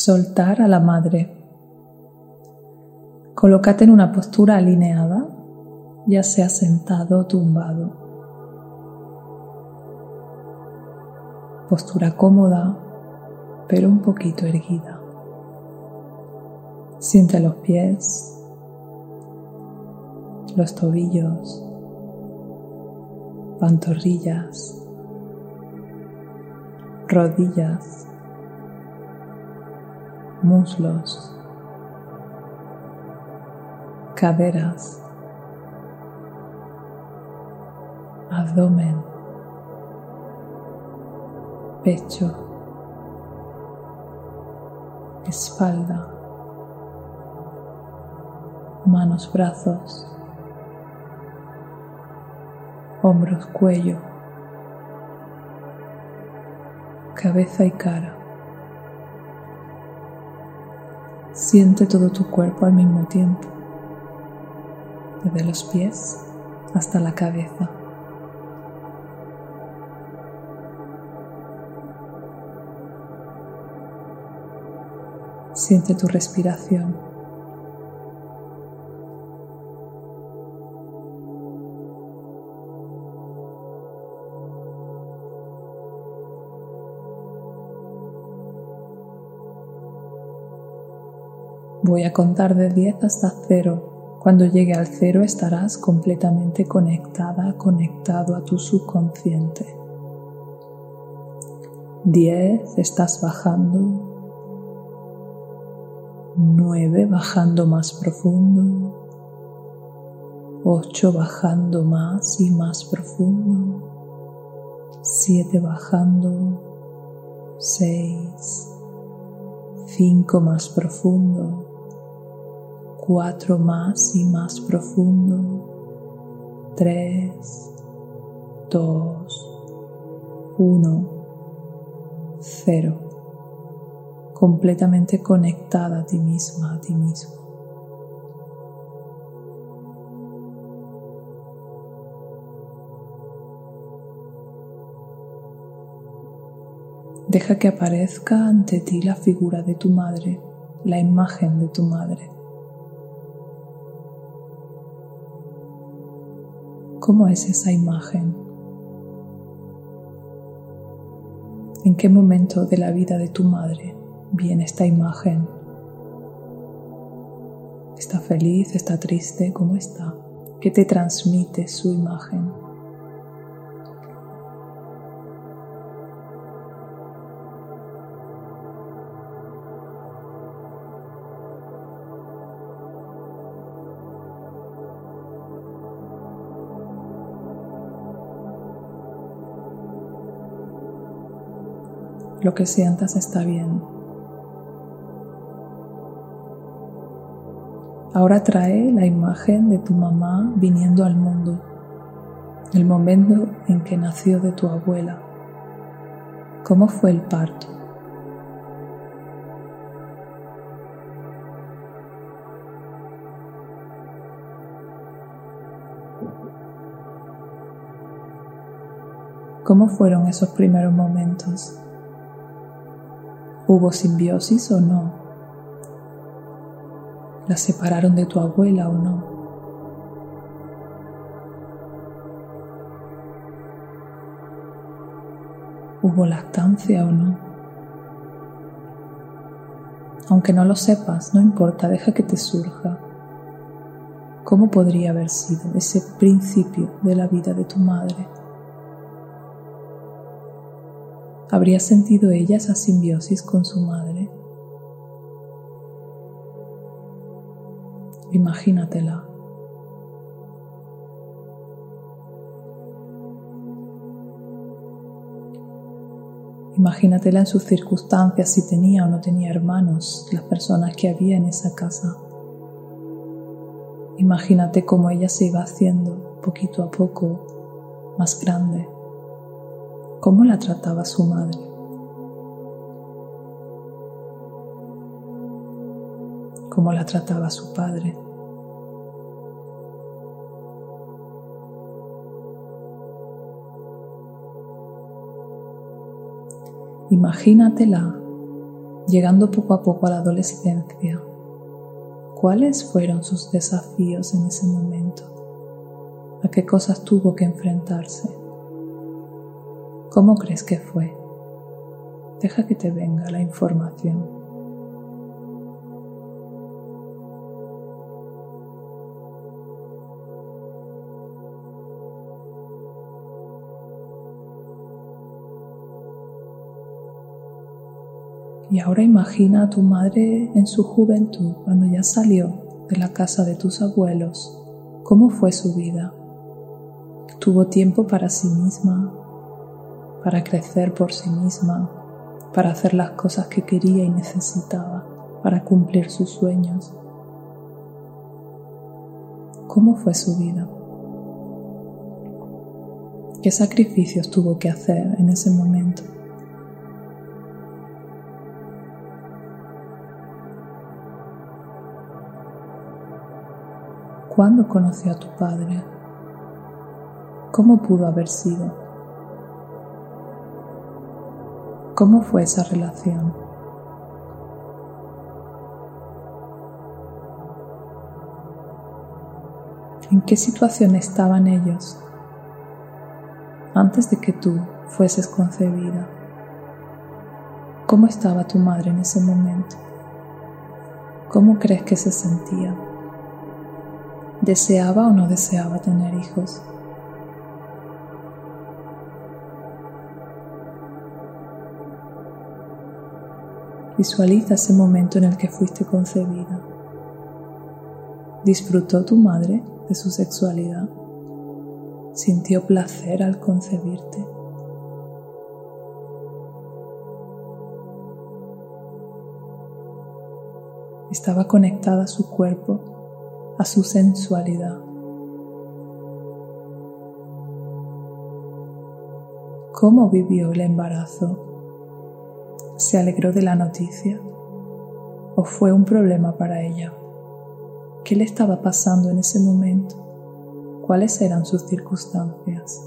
Soltar a la madre. Colócate en una postura alineada, ya sea sentado o tumbado. Postura cómoda, pero un poquito erguida. Siente los pies, los tobillos, pantorrillas, rodillas, muslos, caderas, abdomen, pecho, espalda, manos, brazos, hombros, cuello, cabeza y cara. Siente todo tu cuerpo al mismo tiempo, desde los pies hasta la cabeza. Siente tu respiración. Voy a contar de 10 hasta 0. Cuando llegue al 0 estarás completamente conectada, conectado a tu subconsciente. 10, estás bajando. 9, bajando más profundo. 8, bajando más y más profundo. 7, bajando. 6, 5 más profundo cuatro más y más profundo, tres, dos, uno, cero, completamente conectada a ti misma, a ti mismo. Deja que aparezca ante ti la figura de tu madre, la imagen de tu madre. ¿Cómo es esa imagen? ¿En qué momento de la vida de tu madre viene esta imagen? ¿Está feliz? ¿Está triste? ¿Cómo está? ¿Qué te transmite su imagen? Lo que sientas está bien. Ahora trae la imagen de tu mamá viniendo al mundo, el momento en que nació de tu abuela. ¿Cómo fue el parto? ¿Cómo fueron esos primeros momentos? ¿Hubo simbiosis o no? ¿La separaron de tu abuela o no? ¿Hubo lactancia o no? Aunque no lo sepas, no importa, deja que te surja. ¿Cómo podría haber sido ese principio de la vida de tu madre? ¿Habría sentido ella esa simbiosis con su madre? Imagínatela. Imagínatela en sus circunstancias, si tenía o no tenía hermanos, las personas que había en esa casa. Imagínate cómo ella se iba haciendo poquito a poco más grande cómo la trataba su madre. cómo la trataba su padre. Imagínatela llegando poco a poco a la adolescencia, ¿cuáles fueron sus desafíos en ese momento? ¿A qué cosas tuvo que enfrentarse? ¿Cómo crees que fue? Deja que te venga la información. Y ahora imagina a tu madre en su juventud, cuando ya salió de la casa de tus abuelos. ¿Cómo fue su vida? Tuvo tiempo para sí misma, para crecer por sí misma, para hacer las cosas que quería y necesitaba, para cumplir sus sueños. ¿Cómo fue su vida? ¿Qué sacrificios tuvo que hacer en ese momento? ¿Cuándo conoció a tu padre? ¿Cómo pudo haber sido? ¿Cómo fue esa relación? ¿En qué situación estaban ellos antes de que tú fueses concebida? ¿Cómo estaba tu madre en ese momento? ¿Cómo crees que se sentía? ¿Deseaba o no deseaba tener hijos? Visualiza ese momento en el que fuiste concebida. ¿Disfrutó tu madre de su sexualidad? ¿Sintió placer al concebirte? ¿Estaba conectada a su cuerpo a su sensualidad. ¿Cómo vivió el embarazo? ¿Se alegró de la noticia? ¿O fue un problema para ella? ¿Qué le estaba pasando en ese momento? ¿Cuáles eran sus circunstancias?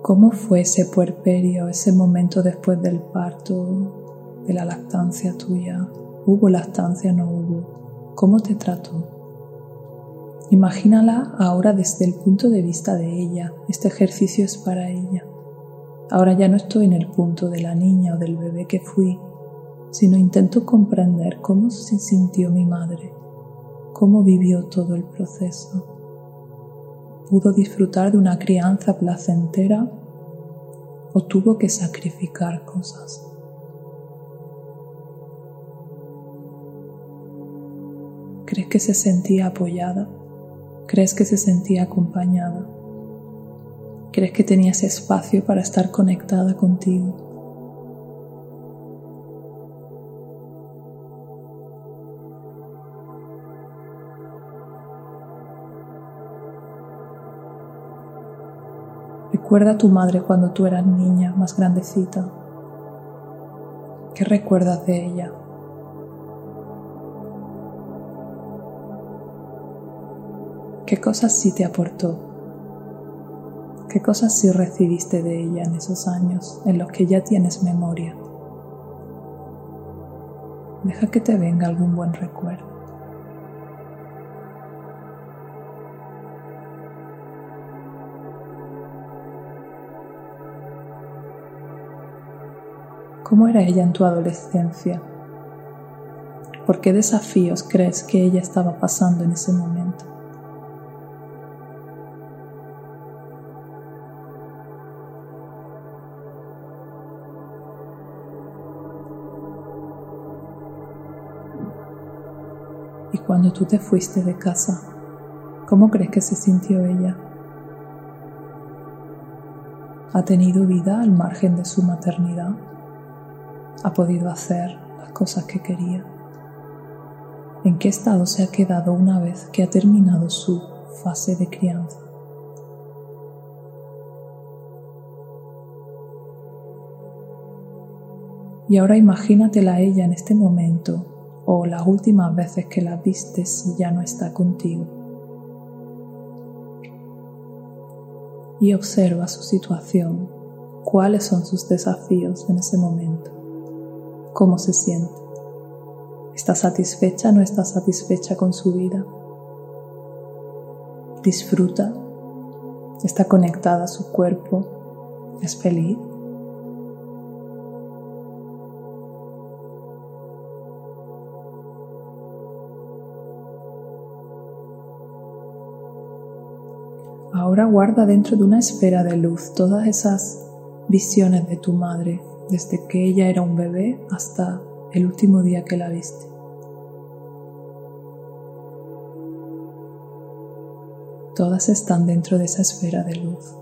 ¿Cómo fue ese puerperio, ese momento después del parto, de la lactancia tuya? ¿Hubo lactancia o no hubo? ¿Cómo te trató? Imagínala ahora desde el punto de vista de ella. Este ejercicio es para ella. Ahora ya no estoy en el punto de la niña o del bebé que fui, sino intento comprender cómo se sintió mi madre, cómo vivió todo el proceso. ¿Pudo disfrutar de una crianza placentera o tuvo que sacrificar cosas. ¿Crees que se sentía apoyada? ¿Crees que se sentía acompañada? ¿Crees que tenía ese espacio para estar conectada contigo? Recuerda a tu madre cuando tú eras niña, más grandecita. ¿Qué recuerdas de ella? ¿Qué cosas sí te aportó? ¿Qué cosas sí recibiste de ella en esos años en los que ya tienes memoria? Deja que te venga algún buen recuerdo. ¿Cómo era ella en tu adolescencia? ¿Por qué desafíos crees que ella estaba pasando en ese momento? Y cuando tú te fuiste de casa, ¿cómo crees que se sintió ella? ¿Ha tenido vida al margen de su maternidad? ha podido hacer las cosas que quería, en qué estado se ha quedado una vez que ha terminado su fase de crianza. Y ahora imagínatela a ella en este momento o las últimas veces que la viste si ya no está contigo. y observa su situación, cuáles son sus desafíos en ese momento, cómo se siente. ¿Está satisfecha o no está satisfecha con su vida? ¿Disfruta? ¿Está conectada a su cuerpo? ¿Es feliz? Ahora guarda dentro de una esfera de luz todas esas visiones de tu madre, desde que ella era un bebé hasta el último día que la viste. Todas están dentro de esa esfera de luz.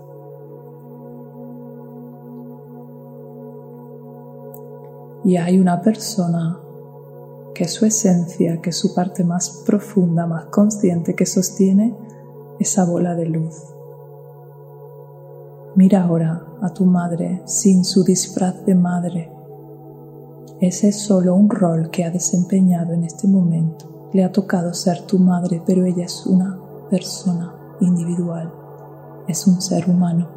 Y hay una persona que es su esencia, que es su parte más profunda, más consciente, que sostiene esa bola de luz. Mira ahora a tu madre sin su disfraz de madre. Ese es solo un rol que ha desempeñado en este momento. Le ha tocado ser tu madre, pero ella es una persona individual, es un ser humano.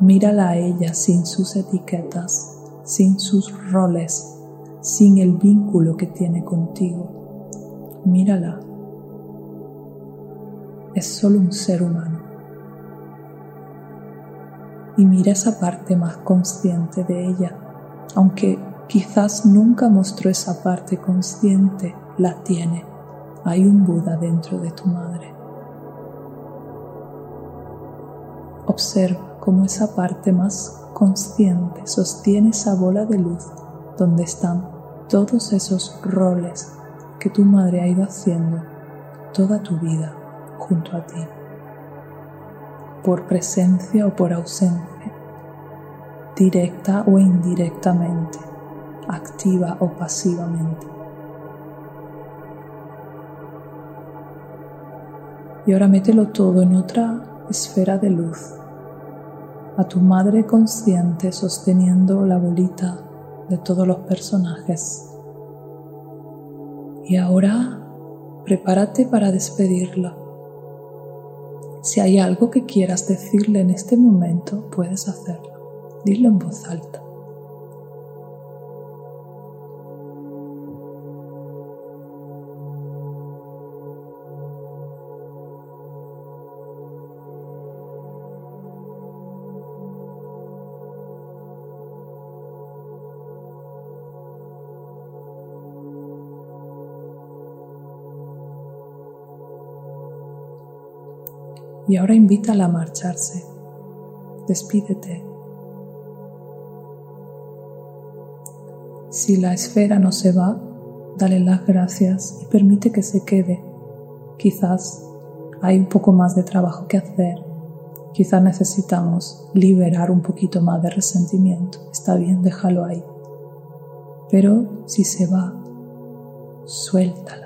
Mírala a ella sin sus etiquetas, sin sus roles, sin el vínculo que tiene contigo. Mírala es solo un ser humano. Y mira esa parte más consciente de ella, aunque quizás nunca mostró esa parte consciente, la tiene. Hay un Buda dentro de tu madre. Observa cómo esa parte más consciente sostiene esa bola de luz donde están todos esos roles que tu madre ha ido haciendo toda tu vida junto a ti, por presencia o por ausencia, directa o indirectamente, activa o pasivamente. Y ahora mételo todo en otra esfera de luz, a tu madre consciente sosteniendo la bolita de todos los personajes. Y ahora prepárate para despedirla. Si hay algo que quieras decirle en este momento, puedes hacerlo. Dilo en voz alta. Y ahora invítala a marcharse. Despídete. Si la esfera no se va, dale las gracias y permite que se quede. Quizás hay un poco más de trabajo que hacer. Quizás necesitamos liberar un poquito más de resentimiento. Está bien, déjalo ahí. Pero si se va, suéltala